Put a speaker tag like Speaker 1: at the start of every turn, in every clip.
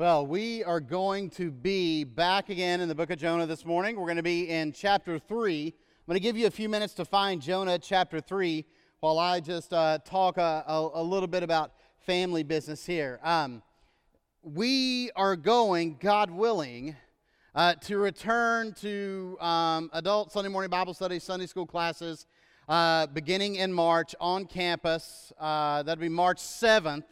Speaker 1: Well, we are going to be back again in the book of Jonah this morning. We're going to be in chapter 3. I'm going to give you a few minutes to find Jonah chapter 3 while I just uh, talk a, a, a, little bit about family business here. Um, we are going, God willing, uh, to return to um, adult Sunday morning Bible studies, Sunday school classes, uh, beginning in March on campus. Uh, that'll be March 7th.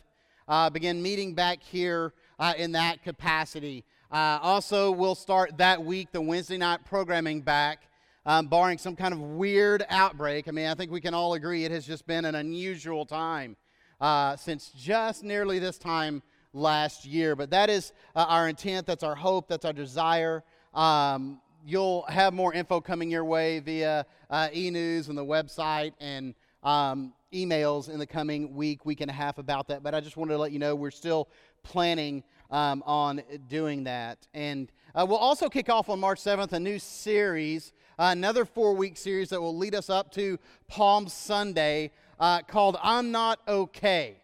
Speaker 1: Uh, begin meeting back here uh, in that capacity. Uh, also, we'll start that week the Wednesday night programming back, um, barring some kind of weird outbreak. I mean, I think we can all agree it has just been an unusual time uh, since just nearly this time last year. But that is uh, our intent, that's our hope, that's our desire. Um, you'll have more info coming your way via uh, e news and the website and um, emails in the coming week, week and a half about that. But I just wanted to let you know we're still planning um, on doing that. And uh, we'll also kick off on March 7th a new series, uh, another four week series that will lead us up to Palm Sunday uh, called I'm Not Okay.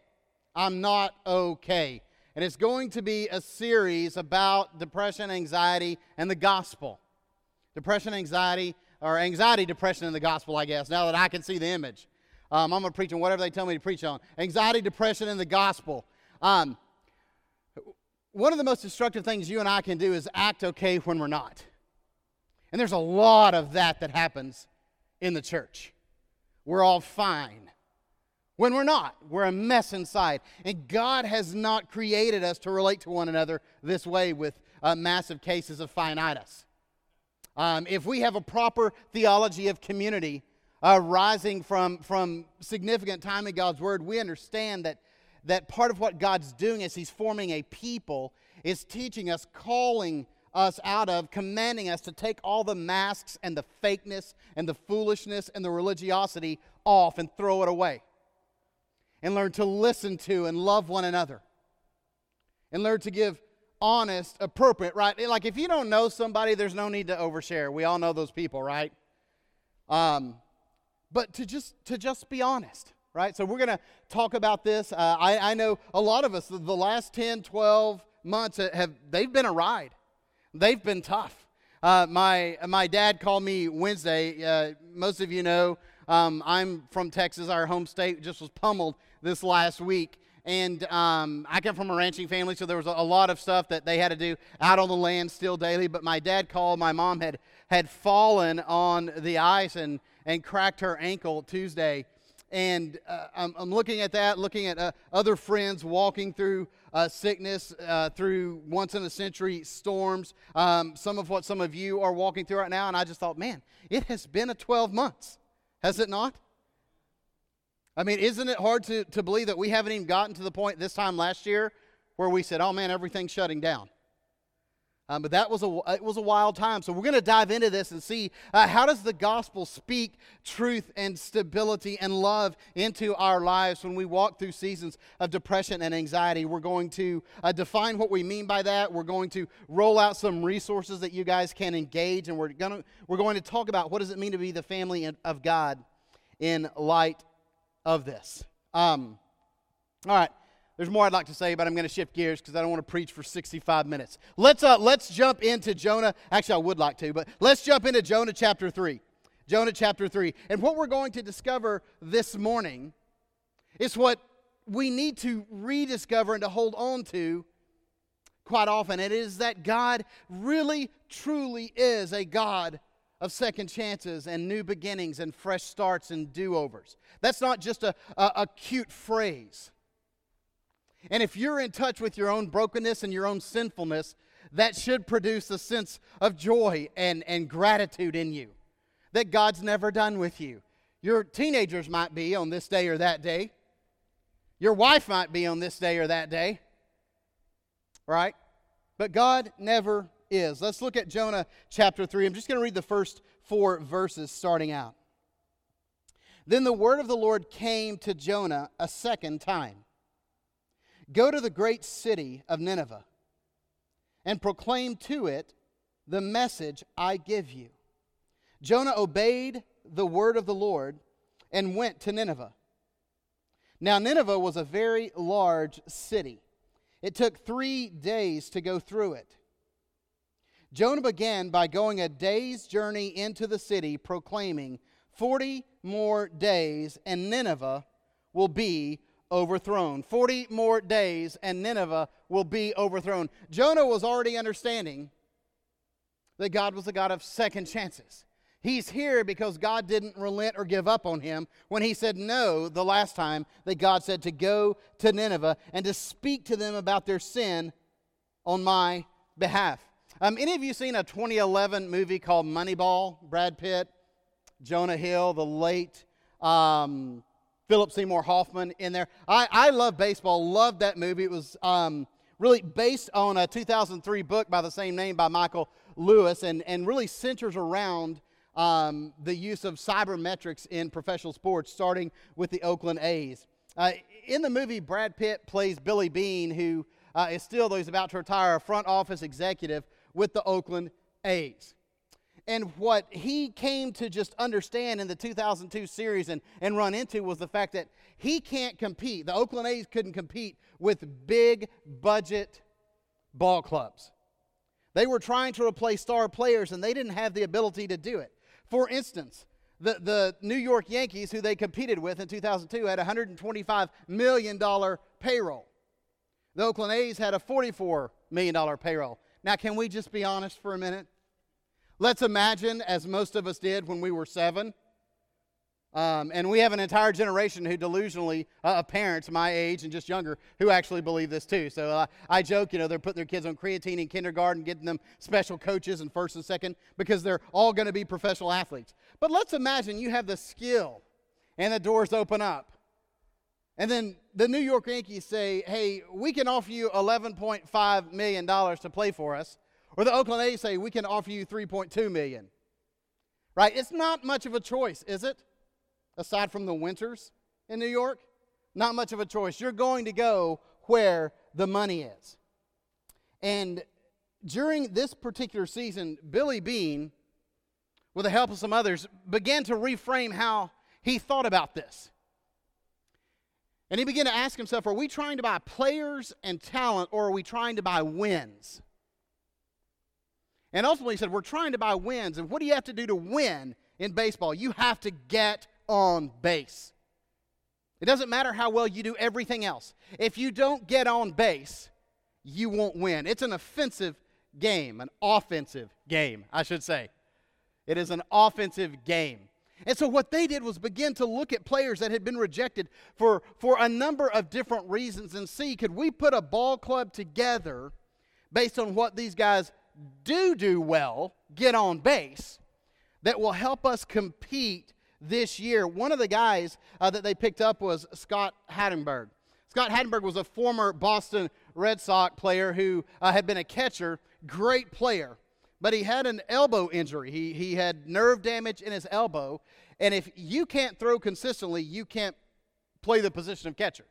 Speaker 1: I'm Not Okay. And it's going to be a series about depression, anxiety, and the gospel. Depression, anxiety, or anxiety, depression, and the gospel, I guess, now that I can see the image. Um, I'm going to preach on whatever they tell me to preach on. Anxiety, depression, and the gospel. Um, one of the most destructive things you and I can do is act okay when we're not. And there's a lot of that that happens in the church. We're all fine. When we're not, we're a mess inside. And God has not created us to relate to one another this way with uh, massive cases of fineitis. Um, if we have a proper theology of community uh, from, from significant time in God's Word, we understand that that part of what God's doing as He's forming a people is teaching us, calling us out of, commanding us to take all the masks and the fakeness and the foolishness and the religiosity off and throw it away. And learn to listen to and love one another. And learn to give honest, appropriate, right? Like if you don't know somebody, there's no need to overshare. We all know those people, right? Um, but to just to just be honest right? So we're going to talk about this. Uh, I, I, know a lot of us, the last 10, 12 months have, they've been a ride. They've been tough. Uh, my, my dad called me Wednesday. Uh, most of you know um, I'm from Texas. Our home state just was pummeled this last week. And um, I come from a ranching family, so there was a, a lot of stuff that they had to do out on the land still daily. But my dad called. My mom had, had fallen on the ice and, and cracked her ankle Tuesday and uh, I'm, I'm, looking at that, looking at uh, other friends walking through uh, sickness, uh, through once in a century storms, um, some of what some of you are walking through right now. And I just thought, man, it has been a 12 months, has it not? I mean, isn't it hard to, to believe that we haven't even gotten to the point this time last year where we said, oh man, everything's shutting down? Um, but that was a it was a wild time. So we're going to dive into this and see uh, how does the gospel speak truth and stability and love into our lives when we walk through seasons of depression and anxiety. We're going to uh, define what we mean by that. We're going to roll out some resources that you guys can engage, and we're going to we're going to talk about what does it mean to be the family of God in light of this. Um, all right. There's more I'd like to say, but I'm going to shift gears because I don't want to preach for 65 minutes. Let's, uh, let's jump into Jonah. Actually, I would like to, but let's jump into Jonah chapter 3. Jonah chapter 3. And what we're going to discover this morning is what we need to rediscover and to hold on to quite often. And it is that God really, truly is a God of second chances and new beginnings and fresh starts and do overs. That's not just a, a, a cute phrase. And if you're in touch with your own brokenness and your own sinfulness, that should produce a sense of joy and, and gratitude in you that God's never done with you. Your teenagers might be on this day or that day. Your wife might be on this day or that day. Right? But God never is. Let's look at Jonah chapter 3. I'm just going to read the first four verses starting out. Then the word of the Lord came to Jonah a second time Go to the great city of Nineveh and proclaim to it the message I give you. Jonah obeyed the word of the Lord and went to Nineveh. Now, Nineveh was a very large city. It took three days to go through it. Jonah began by going a day's journey into the city, proclaiming, 40 more days, and Nineveh will be overthrown. 40 more days, and Nineveh will be overthrown. Jonah was already understanding that God was a God of second chances. He's here because God didn't relent or give up on him when he said no the last time that God said to go to Nineveh and to speak to them about their sin on my behalf. Um, any of you seen a 2011 movie called Moneyball? Brad Pitt, Jonah Hill, the late um, Philip Seymour Hoffman in there. I, I love baseball, loved that movie. It was um, really based on a 2003 book by the same name by Michael Lewis and, and really centers around um, the use of sabermetrics in professional sports, starting with the Oakland A's. Uh, in the movie, Brad Pitt plays Billy Beane, who uh, is still, though he's about to retire, a front office executive with the Oakland A's. And what he came to just understand in the 2002 series and, and run into was the fact that he can't compete. The Oakland A's couldn't compete with big budget ball clubs. They were trying to replace star players and they didn't have the ability to do it. For instance, the, the New York Yankees, who they competed with in 2002, had a $125 million payroll. The Oakland A's had a $44 million payroll. Now, can we just be honest for a minute? Let's imagine, as most of us did when we were seven, um, and we have an entire generation who delusionally, uh, parents my age and just younger, who actually believe this too. So uh, I joke, you know, they're putting their kids on creatine in kindergarten, getting them special coaches in first and second because they're all going to be professional athletes. But let's imagine you have the skill and the doors open up. And then the New York Yankees say, hey, we can offer you $11.5 million to play for us. Or the Oakland A's say, we can offer you $3.2 million. Right? It's not much of a choice, is it? aside from the winters in New York? Not much of a choice. You're going to go where the money is. And during this particular season, Billy Beane, with the help of some others, began to reframe how he thought about this. And he began to ask himself are we trying to buy players and talent, or are we trying to buy wins? And ultimately, he said, We're trying to buy wins. And what do you have to do to win in baseball? You have to get on base. It doesn't matter how well you do everything else. If you don't get on base, you won't win. It's an offensive game, an offensive game, I should say. It is an offensive game. And so what they did was begin to look at players that had been rejected for, for a number of different reasons and see could we put a ball club together based on what these guys do do well, get on base, that will help us compete this year. One of the guys uh, that they picked up was Scott Hatteberg. Scott Hatteberg was a former Boston Red Sox player who uh, had been a catcher, great player, but he had an elbow injury. He, he had nerve damage in his elbow, and if you can't throw consistently, you can't play the position of catcher,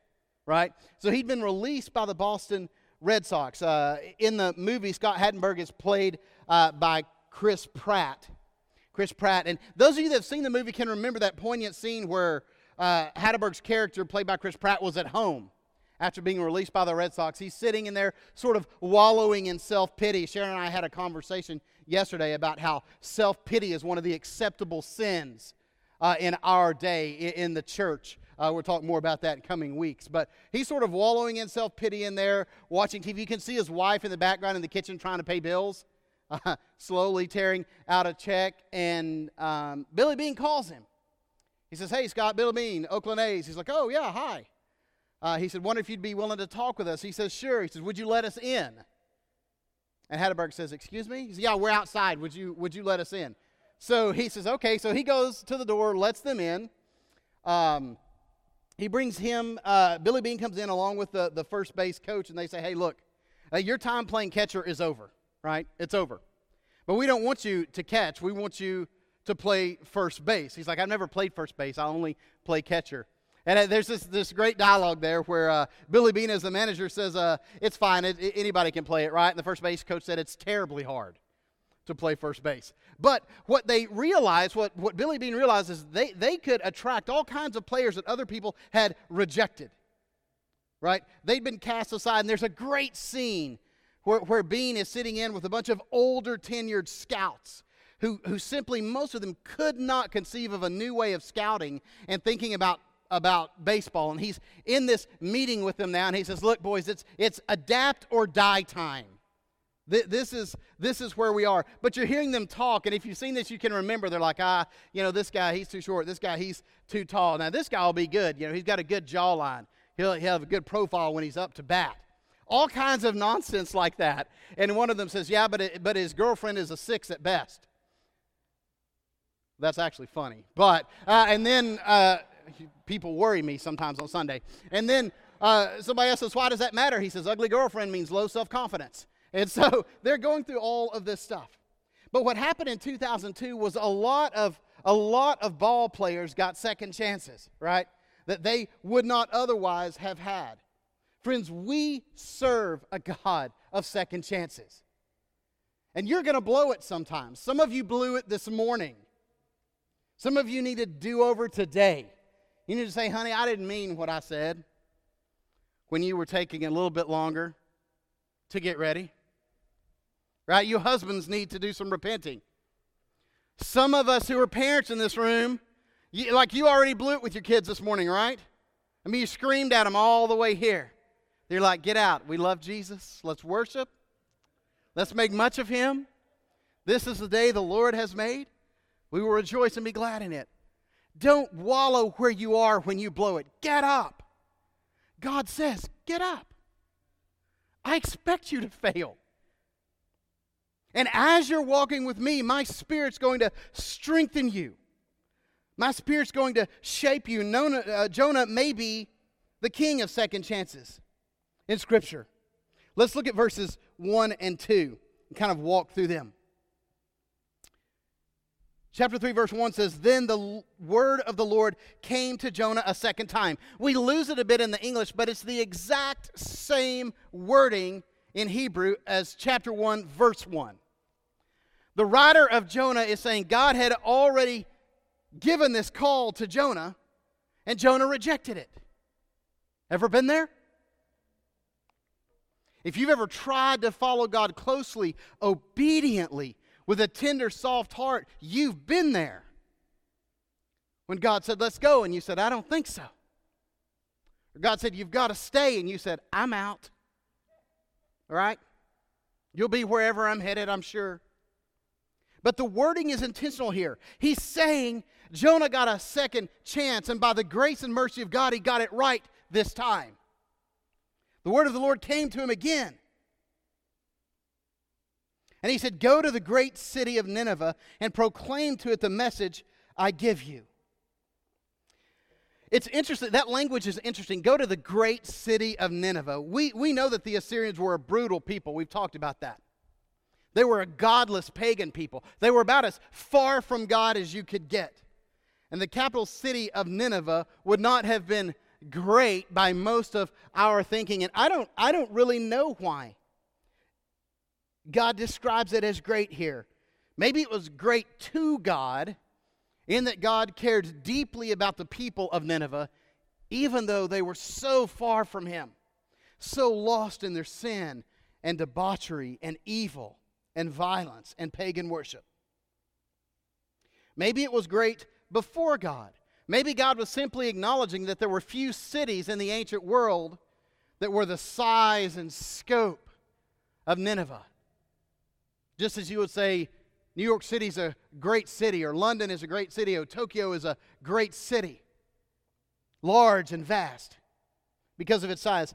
Speaker 1: right? So he'd been released by the Boston Red Sox. Uh, in the movie, Scott Hatteberg is played uh, by Chris Pratt. Chris Pratt. And those of you that have seen the movie can remember that poignant scene where uh, Hatteberg's character, played by Chris Pratt, was at home after being released by the Red Sox. He's sitting in there, sort of wallowing in self pity. Sharon and I had a conversation yesterday about how self pity is one of the acceptable sins uh, in our day in the church. Uh, we'll talk more about that in coming weeks. But he's sort of wallowing in self pity in there, watching TV. You can see his wife in the background in the kitchen trying to pay bills uh, slowly tearing out a check, and um, Billy Beane calls him. He says, Hey, Scott, Billy Beane, Oakland A's. He's like, Oh, yeah, hi. Uh, he said, Wonder if you'd be willing to talk with us. He says, Sure. He says, Would you let us in? And Hatteberg says, Excuse me? He says, Yeah, we're outside. Would you, would you let us in? So he says, Okay. So he goes to the door, lets them in. Um, he brings him, uh, Billy Beane comes in along with the, the first base coach, and they say, Hey, look, uh, your time playing catcher is over right? It's over. But we don't want you to catch. We want you to play first base. He's like, I've never played first base. I only play catcher. And uh, there's this, this great dialogue there where uh, Billy Beane, as the manager, says, uh, It's fine. It, it, anybody can play it, right? And the first base coach said, It's terribly hard to play first base. But what they realized, what, what Billy Beane realized, is they, they could attract all kinds of players that other people had rejected. right? They'd been cast aside, and there's a great scene where, where Beane is sitting in with a bunch of older tenured scouts who, who simply, most of them, could not conceive of a new way of scouting and thinking about, about baseball. And he's in this meeting with them now, and he says, Look, boys, it's, it's adapt or die time. This is, this is where we are. But you're hearing them talk, and if you've seen this, you can remember they're like, ah, you know, this guy, he's too short. This guy, he's too tall. Now, this guy will be good. You know, he's got a good jawline. He'll, he'll have a good profile when he's up to bat. All kinds of nonsense like that. And one of them says, yeah, but, it, but his girlfriend is a six at best. That's actually funny. But, uh, and then uh, people worry me sometimes on Sunday. And then uh, somebody else says, why does that matter? He says, ugly girlfriend means low self confidence. And so they're going through all of this stuff. But what happened in 2002 was a lot of a lot of ball players got second chances, right? That they would not otherwise have had. Friends, we serve a God of second chances. And you're going to blow it sometimes. Some of you blew it this morning. Some of you need to do over today. You need to say, honey, I didn't mean what I said when you were taking a little bit longer to get ready. Right? You husbands need to do some repenting. Some of us who are parents in this room, you, like you already blew it with your kids this morning, right? I mean, you screamed at them all the way here. They're like, get out. We love Jesus. Let's worship. Let's make much of him. This is the day the Lord has made. We will rejoice and be glad in it. Don't wallow where you are when you blow it. Get up. God says, get up. I expect you to fail. And as you're walking with me, my Spirit's going to strengthen you. My Spirit's going to shape you. Uh, Jonah may be the king of second chances in Scripture. Let's look at verses 1 and 2 and kind of walk through them. Chapter 3, verse 1 says, Then the word of the Lord came to Jonah a second time. We lose it a bit in the English, but it's the exact same wording in Hebrew as chapter 1, verse 1. The writer of Jonah is saying God had already given this call to Jonah, and Jonah rejected it. Ever been there? If you've ever tried to follow God closely, obediently, with a tender, soft heart, you've been there. When God said, Let's go, and you said, I don't think so. Or God said, You've got to stay, and you said, I'm out. All right? You'll be wherever I'm headed, I'm sure. But the wording is intentional here. He's saying Jonah got a second chance, and by the grace and mercy of God, he got it right this time. The word of the Lord came to him again. And he said, Go to the great city of Nineveh and proclaim to it the message I give you. It's interesting, that language is interesting. Go to the great city of Nineveh. We, we know that the Assyrians were a brutal people. We've talked about that. They were a godless pagan people. They were about as far from God as you could get. And the capital city of Nineveh would not have been great by most of our thinking. And I don't, I don't really know why. God describes it as great here. Maybe it was great to God in that God cared deeply about the people of Nineveh, even though they were so far from Him, so lost in their sin and debauchery and evil and violence and pagan worship. Maybe it was great before God. Maybe God was simply acknowledging that there were few cities in the ancient world that were the size and scope of Nineveh. Just as you would say, New York City is a great city, or London is a great city, or Tokyo is a great city, large and vast because of its size.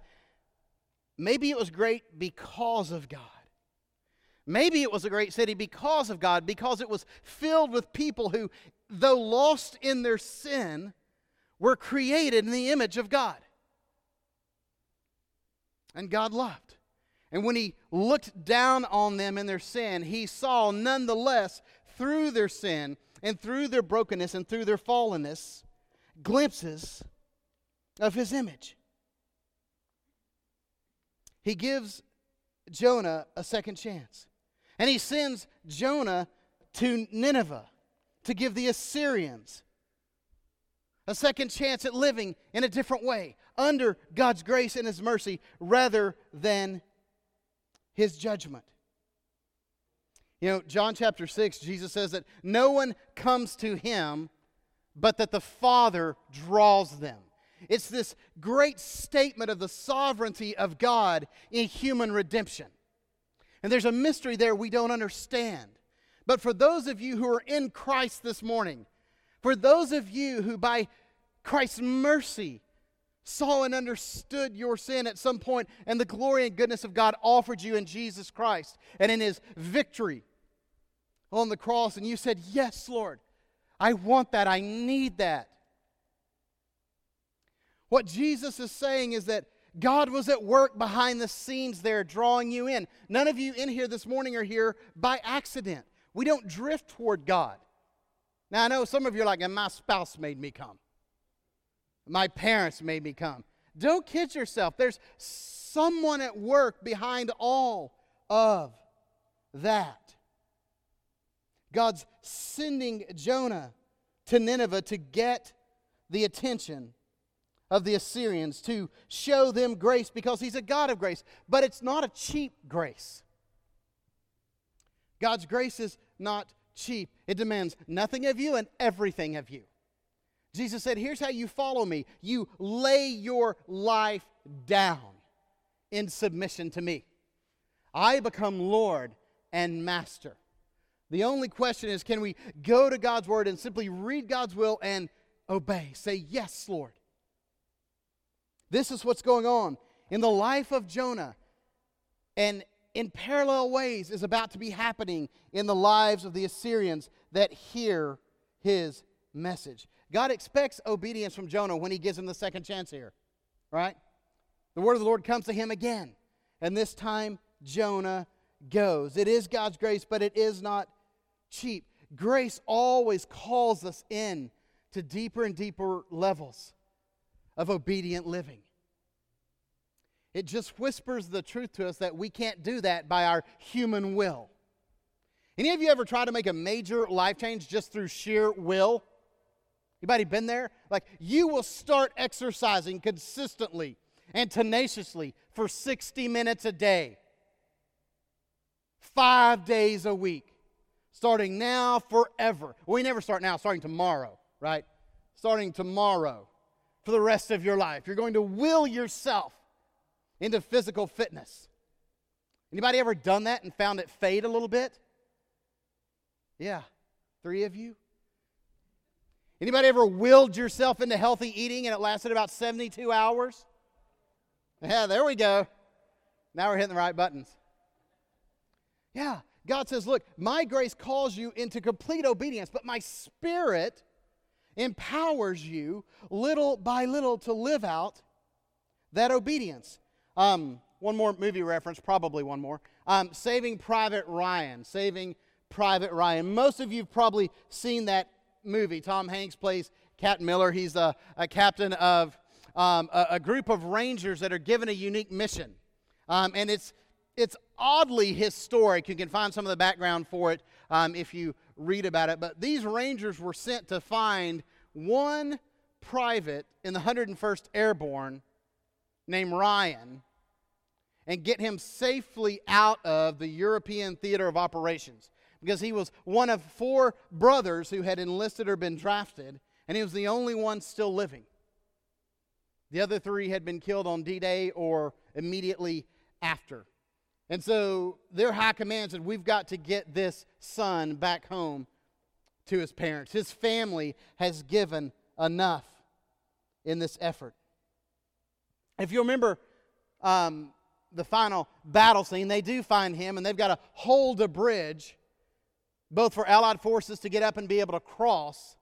Speaker 1: Maybe it was great because of God. Maybe it was a great city because of God, because it was filled with people who, though lost in their sin, were created in the image of God. And God loved. And when He looked down on them in their sin, He saw nonetheless through their sin and through their brokenness and through their fallenness glimpses of His image. He gives Jonah a second chance. And he sends Jonah to Nineveh to give the Assyrians a second chance at living in a different way under God's grace and His mercy rather than His judgment. You know, John chapter 6, Jesus says that no one comes to Him but that the Father draws them. It's this great statement of the sovereignty of God in human redemption. And there's a mystery there we don't understand. But for those of you who are in Christ this morning, for those of you who by Christ's mercy saw and understood your sin at some point and the glory and goodness of God offered you in Jesus Christ and in his victory on the cross, and you said, Yes, Lord, I want that, I need that. What Jesus is saying is that God was at work behind the scenes there, drawing you in. None of you in here this morning are here by accident. We don't drift toward God. Now, I know some of you are like, and my spouse made me come. My parents made me come. Don't kid yourself. There's someone at work behind all of that. God's sending Jonah to Nineveh to get the attention of the Assyrians, to show them grace because he's a God of grace. But it's not a cheap grace. God's grace is not cheap, it demands nothing of you and everything of you. Jesus said, Here's how you follow me you lay your life down in submission to me. I become Lord and Master. The only question is can we go to God's Word and simply read God's will and obey? Say, Yes, Lord. This is what's going on in the life of Jonah. And in parallel ways is about to be happening in the lives of the Assyrians that hear his message. God expects obedience from Jonah when he gives him the second chance here, right? The word of the Lord comes to him again, and this time Jonah goes. It is God's grace, but it is not cheap. Grace always calls us in to deeper and deeper levels of obedient living. It just whispers the truth to us that we can't do that by our human will. Any of you ever try to make a major life change just through sheer will? Anybody been there? Like you will start exercising consistently and tenaciously for 60 minutes a day. 5 days a week. Starting now forever. We never start now, starting tomorrow, right? Starting tomorrow for the rest of your life. You're going to will yourself into physical fitness. Anybody ever done that and found it fade a little bit? Yeah, three of you. Anybody ever willed yourself into healthy eating and it lasted about 72 hours? Yeah, there we go. Now we're hitting the right buttons. Yeah, God says, Look, my grace calls you into complete obedience, but my spirit empowers you little by little to live out that obedience. Um, one more movie reference, probably one more. Um, Saving Private Ryan. Saving Private Ryan. Most of you have probably seen that movie. Tom Hanks plays Captain Miller. He's a, a captain of um, a, a, group of rangers that are given a unique mission. Um, and it's, it's oddly historic. You can find some of the background for it um, if you read about it. But these rangers were sent to find one private in the 101st Airborne named Ryan and get him safely out of the European theater of operations because he was one of four brothers who had enlisted or been drafted, and he was the only one still living. The other three had been killed on D Day or immediately after. And so their high command said, We've got to get this son back home to his parents. His family has given enough in this effort. If you remember um, the final battle scene, they do find him and they've got to hold a bridge, both for Allied forces to get up and be able to cross,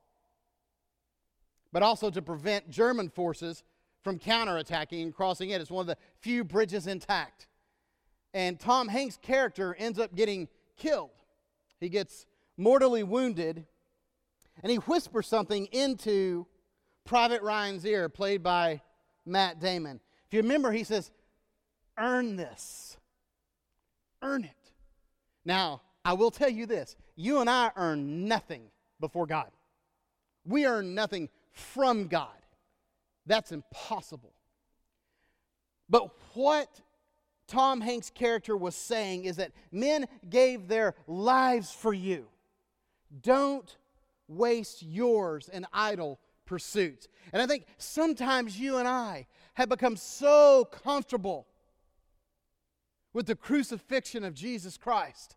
Speaker 1: but also to prevent German forces from counterattacking and crossing it. It's one of the few bridges intact. And Tom Hanks' character ends up getting killed. He gets mortally wounded, and he whispers something into Private Ryan's ear, played by Matt Damon. If you remember, he says, Earn this. Earn it. Now, I will tell you this you and I earn nothing before God. We earn nothing from God. That's impossible. But what Tom Hanks' character was saying is that men gave their lives for you. Don't waste yours in idle pursuits. And I think sometimes you and I have become so comfortable with the crucifixion of Jesus Christ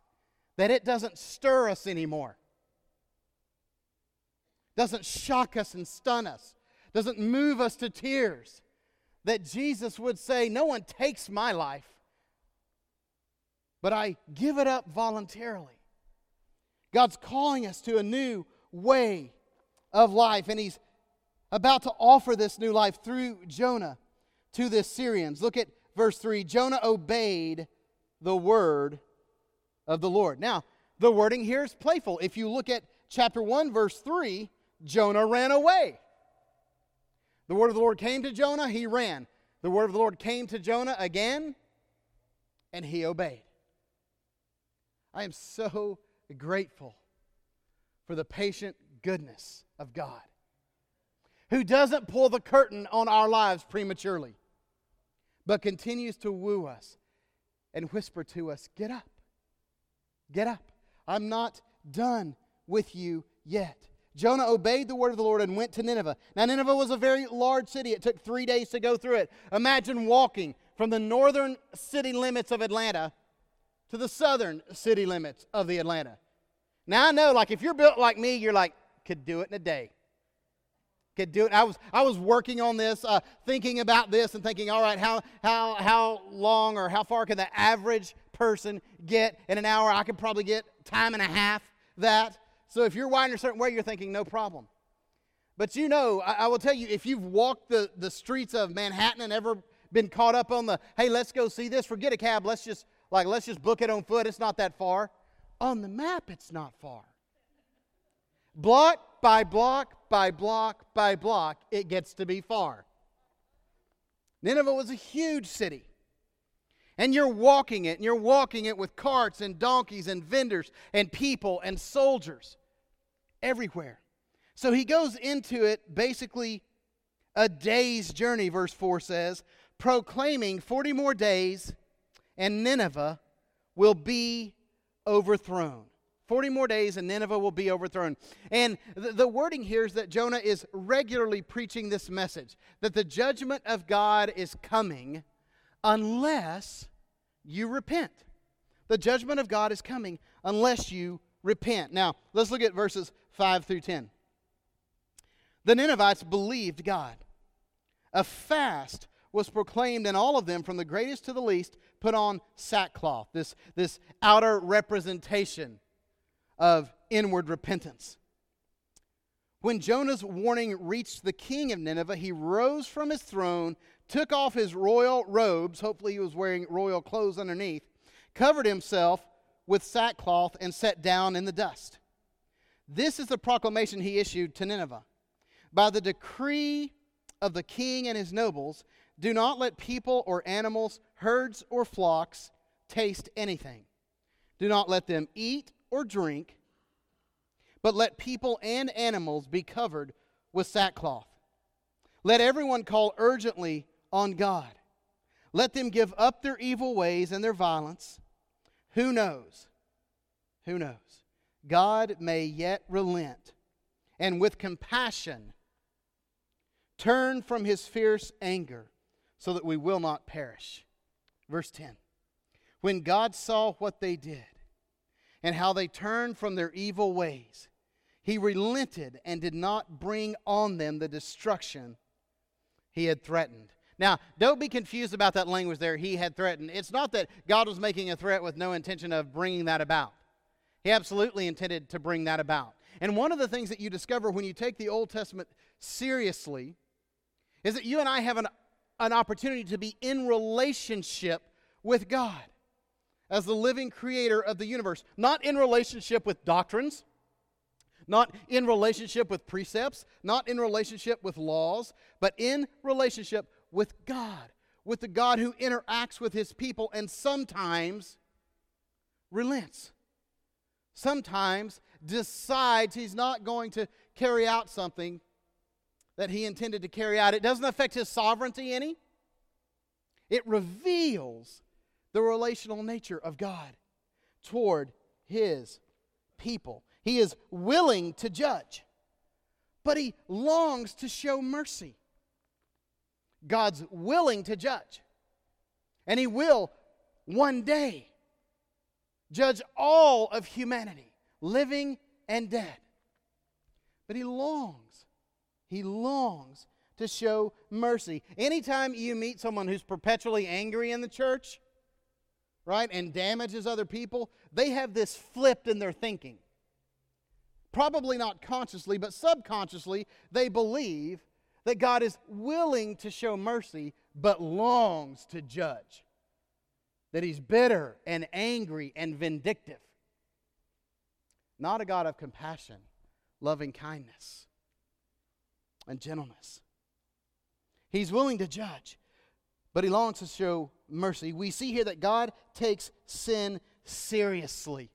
Speaker 1: that it doesn't stir us anymore. Doesn't shock us and stun us. Doesn't move us to tears. That Jesus would say, No one takes my life, but I give it up voluntarily. God's calling us to a new way of life, and He's about to offer this new life through Jonah to the Syrians. Look at verse 3 Jonah obeyed the word of the Lord. Now, the wording here is playful. If you look at chapter 1, verse 3, Jonah ran away. The word of the Lord came to Jonah, he ran. The word of the Lord came to Jonah again, and he obeyed. I am so grateful for the patient goodness of God who doesn't pull the curtain on our lives prematurely, but continues to woo us and whisper to us, Get up, get up. I'm not done with you yet. Jonah obeyed the word of the Lord and went to Nineveh. Now, Nineveh was a very large city. It took three days to go through it. Imagine walking from the northern city limits of Atlanta to the southern city limits of the Atlanta. Now, I know, like, if you're built like me, you're like, could do it in a day could do it. I was, I was working on this, uh, thinking about this and thinking, all right, how, how, how long or how far can the average person get in an hour? I could probably get time and a half that. So if you're wired a certain way, you're thinking, no problem. But you know, I, I will tell you, if you've walked the, the streets of Manhattan and ever been caught up on the, hey, let's go see this, forget a cab, let's just, like, let's just book it on foot. It's not that far. On the map, it's not far. Block by block by block by block, it gets to be far. Nineveh was a huge city. And you're walking it, and you're walking it with carts and donkeys and vendors and people and soldiers everywhere. So he goes into it basically a day's journey, verse 4 says, proclaiming 40 more days, and Nineveh will be overthrown. 40 more days and Nineveh will be overthrown. And the, the, wording here is that Jonah is regularly preaching this message that the judgment of God is coming unless you repent. The judgment of God is coming unless you repent. Now, let's look at verses 5 through 10. The Ninevites believed God. A fast was proclaimed, and all of them, from the greatest to the least, put on sackcloth, this, this outer representation of inward repentance. When Jonah's warning reached the king of Nineveh, he rose from his throne, took off his royal robes, hopefully, he was wearing royal clothes underneath, covered himself with sackcloth, and sat down in the dust. This is the proclamation he issued to Nineveh. By the decree of the king and his nobles, do not let people or animals, herds or flocks taste anything. Do not let them eat or drink, but let people and animals be covered with sackcloth. Let everyone call urgently on God. Let them give up their evil ways and their violence. Who knows? Who knows? God may yet relent and with compassion turn from his fierce anger so that we will not perish. Verse 10 When God saw what they did, and how they turned from their evil ways. He relented and did not bring on them the destruction he had threatened. Now, don't be confused about that language there, he had threatened. It's not that God was making a threat with no intention of bringing that about. He absolutely intended to bring that about. And one of the things that you discover when you take the Old Testament seriously is that you and I have an, an opportunity to be in relationship with God as the living creator of the universe, not in relationship with doctrines, not in relationship with precepts, not in relationship with laws, but in relationship with God, with the God who interacts with his people and sometimes relents. Sometimes decides he's not going to carry out something that he intended to carry out. It doesn't affect his sovereignty any. It reveals the relational nature of God toward his people. He is willing to judge, but he longs to show mercy. God's willing to judge, and he will one day judge all of humanity, living and dead. But he longs, he longs to show mercy. Anytime you meet someone who's perpetually angry in the church, right, and damages other people, they have this flipped in their thinking. Probably not consciously, but subconsciously, they believe that God is willing to show mercy, but longs to judge. That he's bitter and angry and vindictive. Not a God of compassion, loving kindness, and gentleness. He's willing to judge, but he longs to show mercy. We see here that God takes sin seriously.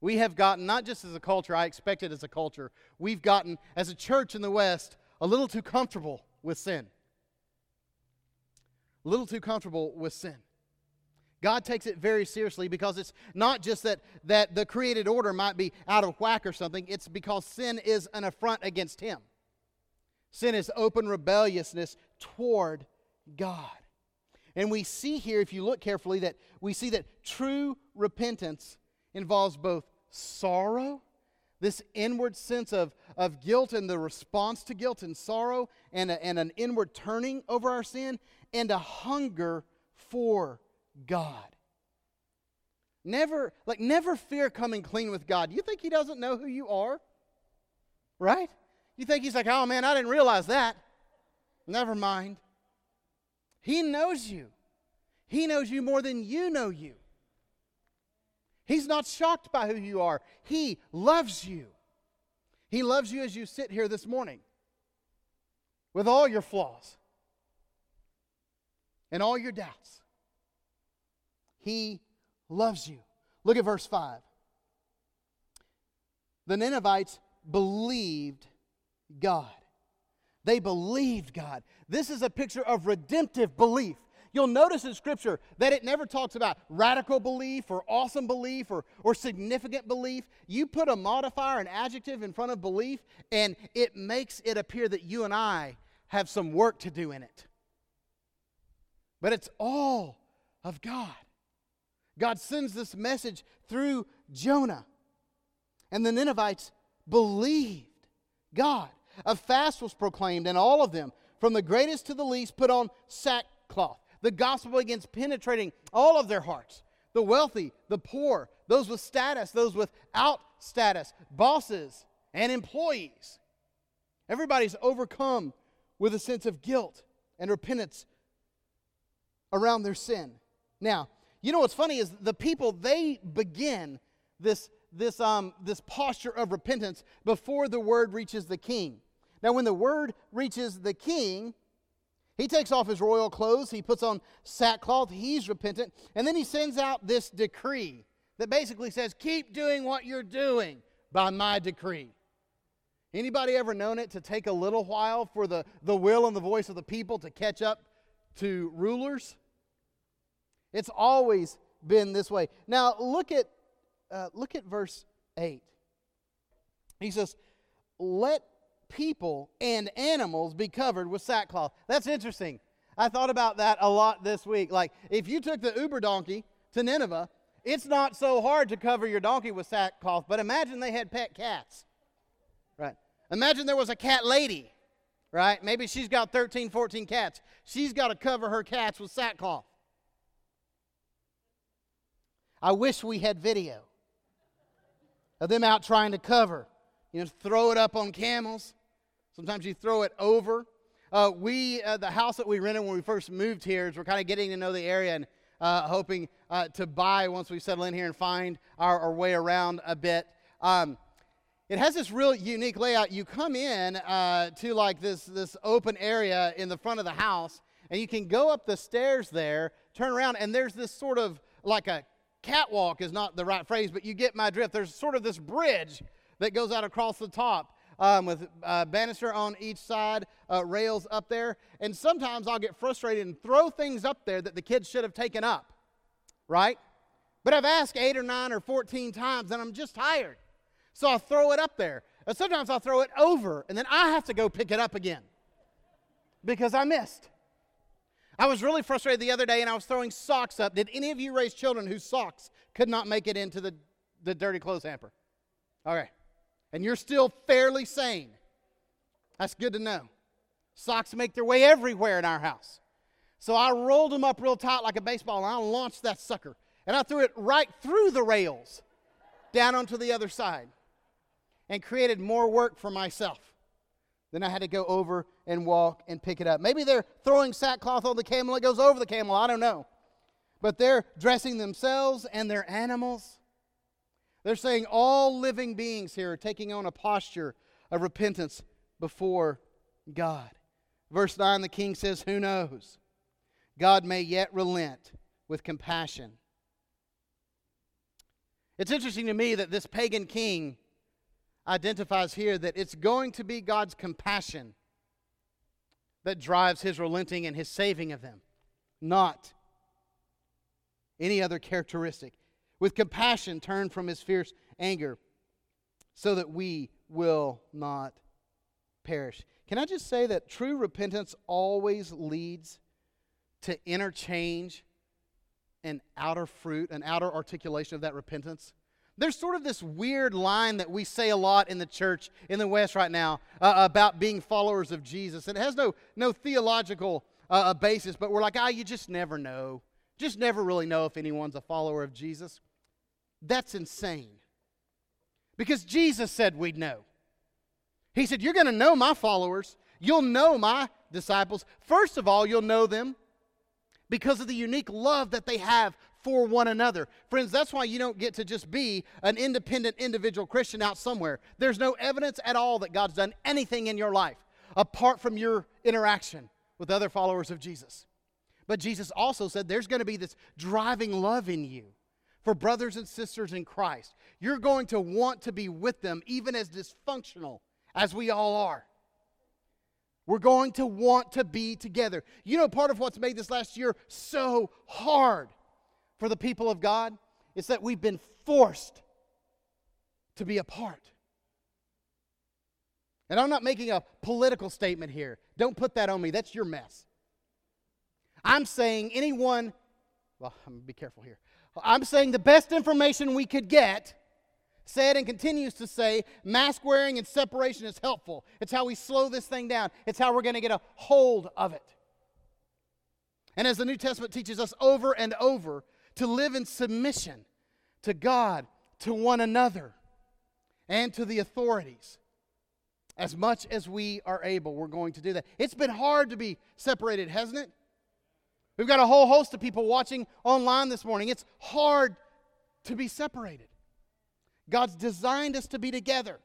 Speaker 1: We have gotten, not just as a culture, I expect it as a culture, we've gotten, as a church in the West, a little too comfortable with sin. A little too comfortable with sin. God takes it very seriously because it's not just that, that the created order might be out of whack or something, it's because sin is an affront against Him. Sin is open rebelliousness toward God. And we see here, if you look carefully, that we see that true repentance involves both sorrow this inward sense of, of guilt and the response to guilt and sorrow, and, a, and an inward turning over our sin, and a hunger for God. Never, like, never fear coming clean with God. You think He doesn't know who you are? Right? You think He's like, oh man, I didn't realize that. Never mind. He knows you. He knows you more than you know you. He's not shocked by who you are. He loves you. He loves you as you sit here this morning with all your flaws and all your doubts. He loves you. Look at verse 5. The Ninevites believed God. They believed God. This is a picture of redemptive belief. You'll notice in Scripture that it never talks about radical belief or awesome belief or, or significant belief. You put a modifier, an adjective in front of belief, and it makes it appear that you and I have some work to do in it. But it's all of God. God sends this message through Jonah. And the Ninevites believed God. A fast was proclaimed, and all of them, from the greatest to the least, put on sackcloth. The gospel begins penetrating all of their hearts the wealthy, the poor, those with status, those without status, bosses and employees. Everybody's overcome with a sense of guilt and repentance around their sin. Now, you know what's funny is the people they begin this this um this posture of repentance before the word reaches the king. Now when the word reaches the king, he takes off his royal clothes, he puts on sackcloth, he's repentant, and then he sends out this decree that basically says, Keep doing what you're doing by my decree. Anybody ever known it to take a little while for the, the will and the voice of the people to catch up to rulers? It's always been this way. Now look at uh, look at verse 8. He says, Let people and animals be covered with sackcloth. That's interesting. I thought about that a lot this week. Like, if you took the Uber donkey to Nineveh, it's not so hard to cover your donkey with sackcloth, but imagine they had pet cats. Right? Imagine there was a cat lady, right? Maybe she's got 13, 14 cats. She's got to cover her cats with sackcloth. I wish we had video of them out trying to cover. You know, throw it up on camels, Sometimes you throw it over. Uh, we, uh, the house that we rented when we first moved here, is we're kind of getting to know the area and uh, hoping uh, to buy once we settle in here and find our, our way around a bit. Um, it has this real unique layout. You come in uh, to like this, this open area in the front of the house, and you can go up the stairs there, turn around, and there's this sort of like a catwalk is not the right phrase, but you get my drift. There's sort of this bridge that goes out across the top um, with uh, banister on each side, uh, rails up there. And sometimes I'll get frustrated and throw things up there that the kids should have taken up, right? But I've asked eight or nine or 14 times and I'm just tired. So I'll throw it up there. And sometimes I'll throw it over and then I have to go pick it up again because I missed. I was really frustrated the other day and I was throwing socks up. Did any of you raise children whose socks could not make it into the, the dirty clothes hamper? Okay. And you're still fairly sane. That's good to know. Socks make their way everywhere in our house. So I rolled them up real tight like a baseball and I launched that sucker. And I threw it right through the rails down onto the other side and created more work for myself. Then I had to go over and walk and pick it up. Maybe they're throwing sackcloth on the camel, it goes over the camel, I don't know. But they're dressing themselves and their animals. They're saying all living beings here are taking on a posture of repentance before God. Verse 9, the king says, Who knows? God may yet relent with compassion. It's interesting to me that this pagan king identifies here that it's going to be God's compassion that drives his relenting and his saving of them, not any other characteristic. With compassion, turn from his fierce anger so that we will not perish. Can I just say that true repentance always leads to interchange and outer fruit, an outer articulation of that repentance? There's sort of this weird line that we say a lot in the church in the West right now uh, about being followers of Jesus. And It has no, no theological uh, uh, basis, but we're like, ah, you just never know. Just never really know if anyone's a follower of Jesus. That's insane. Because Jesus said we'd know. He said, You're going to know my followers. You'll know my disciples. First of all, you'll know them because of the unique love that they have for one another. Friends, that's why you don't get to just be an independent individual Christian out somewhere. There's no evidence at all that God's done anything in your life apart from your interaction with other followers of Jesus. But Jesus also said there's going to be this driving love in you for brothers and sisters in Christ. You're going to want to be with them, even as dysfunctional as we all are. We're going to want to be together. You know, part of what's made this last year so hard for the people of God is that we've been forced to be apart. And I'm not making a political statement here. Don't put that on me. That's your mess. I'm saying anyone, well, I'm going to be careful here. I'm saying the best information we could get said and continues to say mask wearing and separation is helpful. It's how we slow this thing down, it's how we're going to get a hold of it. And as the New Testament teaches us over and over, to live in submission to God, to one another, and to the authorities. As much as we are able, we're going to do that. It's been hard to be separated, hasn't it? We've got a whole host of people watching online this morning. It's hard to be separated. God's designed us to be together.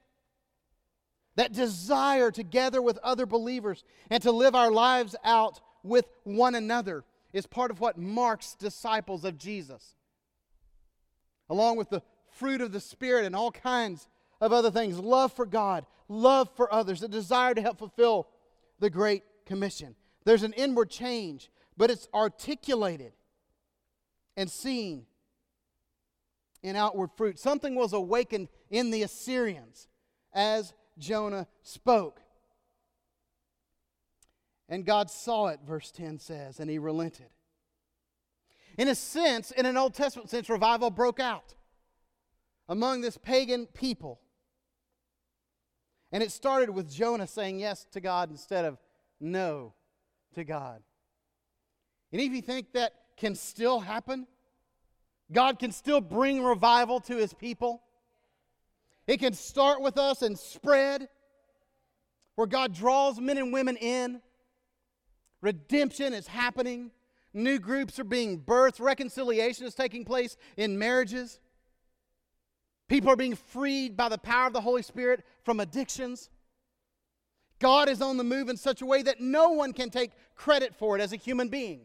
Speaker 1: That desire together with other believers and to live our lives out with one another is part of what marks disciples of Jesus. Along with the fruit of the Spirit and all kinds of other things love for God, love for others, a desire to help fulfill the Great Commission. There's an inward change, but it's articulated and seen in outward fruit. Something was awakened in the Assyrians as Jonah spoke. And God saw it, verse 10 says, and he relented. In a sense, in an Old Testament sense, revival broke out among this pagan people. And it started with Jonah saying yes to God instead of no to God. And if you think that can still happen, God can still bring revival to his people. It can start with us and spread where God draws men and women in Redemption is happening. New groups are being birthed. Reconciliation is taking place in marriages. People are being freed by the power of the Holy Spirit from addictions. God is on the move in such a way that no one can take credit for it as a human being.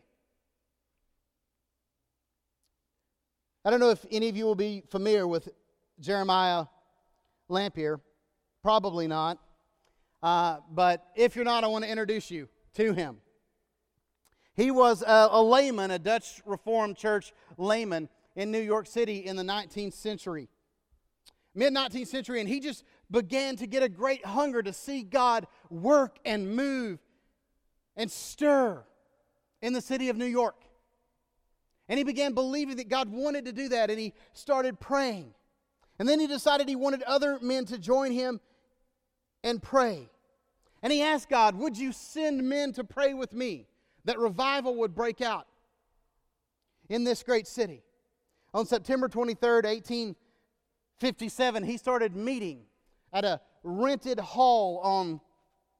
Speaker 1: I don't know if any of you will be familiar with Jeremiah Lanphier. Probably not. Uh, but if you're not, I want to introduce you to him. He was a, a layman, a Dutch Reformed Church layman in New York City in the 19th century, mid 19th century, and he just began to get a great hunger to see God work and move and stir in the city of New York. And he began believing that God wanted to do that, and he started praying. And then he decided he wanted other men to join him and pray. And he asked God, Would you send men to pray with me that revival would break out in this great city? On September 23rd, 1857, he started meeting at a rented hall on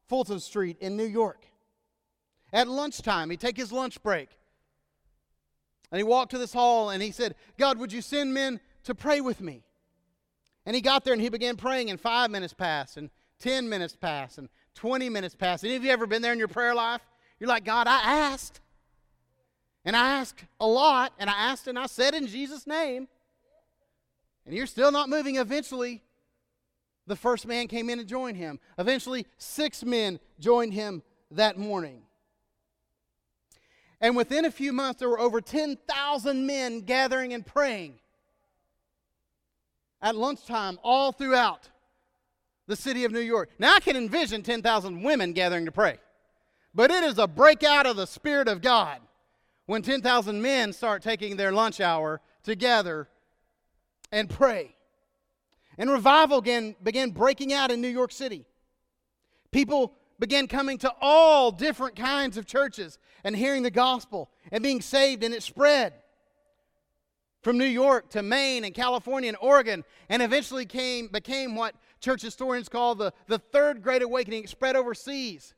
Speaker 1: Fulton Street in New York. At lunchtime, he'd take his lunch break. And he walked to this hall and he said, God, would you send men to pray with me? And he got there and he began praying, and five minutes passed, and 10 minutes passed, and 20 minutes passed. Any of you ever been there in your prayer life? You're like, God, I asked. And I asked a lot, and I asked and I said in Jesus' name. And you're still not moving. Eventually, the first man came in and joined him. Eventually, six men joined him that morning. And within a few months, there were over 10,000 men gathering and praying at lunchtime all throughout the city of New York. Now, I can envision 10,000 women gathering to pray, but it is a breakout of the Spirit of God when 10,000 men start taking their lunch hour together and pray. And revival again began breaking out in New York City. People began coming to all different kinds of churches and hearing the gospel and being saved, and it spread from New York to Maine and California and Oregon, and eventually came, became what church historians call the, the third great awakening. It spread overseas.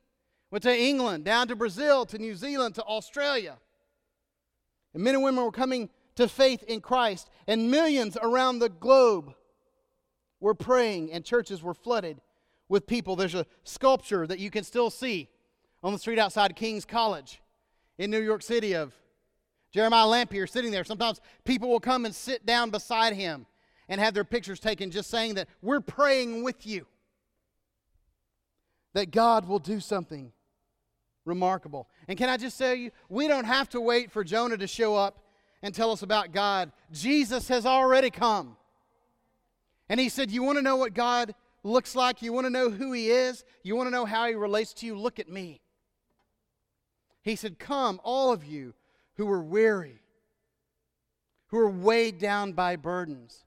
Speaker 1: Went to England, down to Brazil, to New Zealand, to Australia. And men and women were coming to faith in Christ, and millions around the globe were praying, and churches were flooded with people. There's a sculpture that you can still see on the street outside King's College in New York City of Jeremiah Lanphier sitting there. Sometimes people will come and sit down beside him and have their pictures taken just saying that we're praying with you. That God will do something remarkable. And can I just tell you, we don't have to wait for Jonah to show up and tell us about God. Jesus has already come. And he said, You want to know what God looks like? You want to know who he is? You want to know how he relates to you? Look at me. He said, Come, all of you who are weary, who are weighed down by burdens,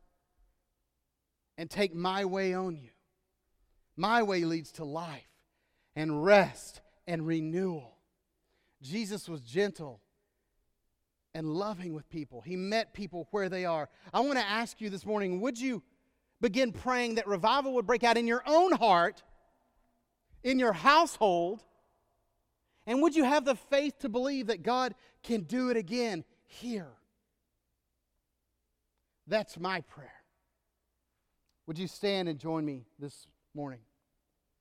Speaker 1: and take my way on you. My way leads to life and rest and renewal. Jesus was gentle and loving with people. He met people where they are. I want to ask you this morning would you begin praying that revival would break out in your own heart, in your household? And would you have the faith to believe that God can do it again here? That's my prayer. Would you stand and join me this morning?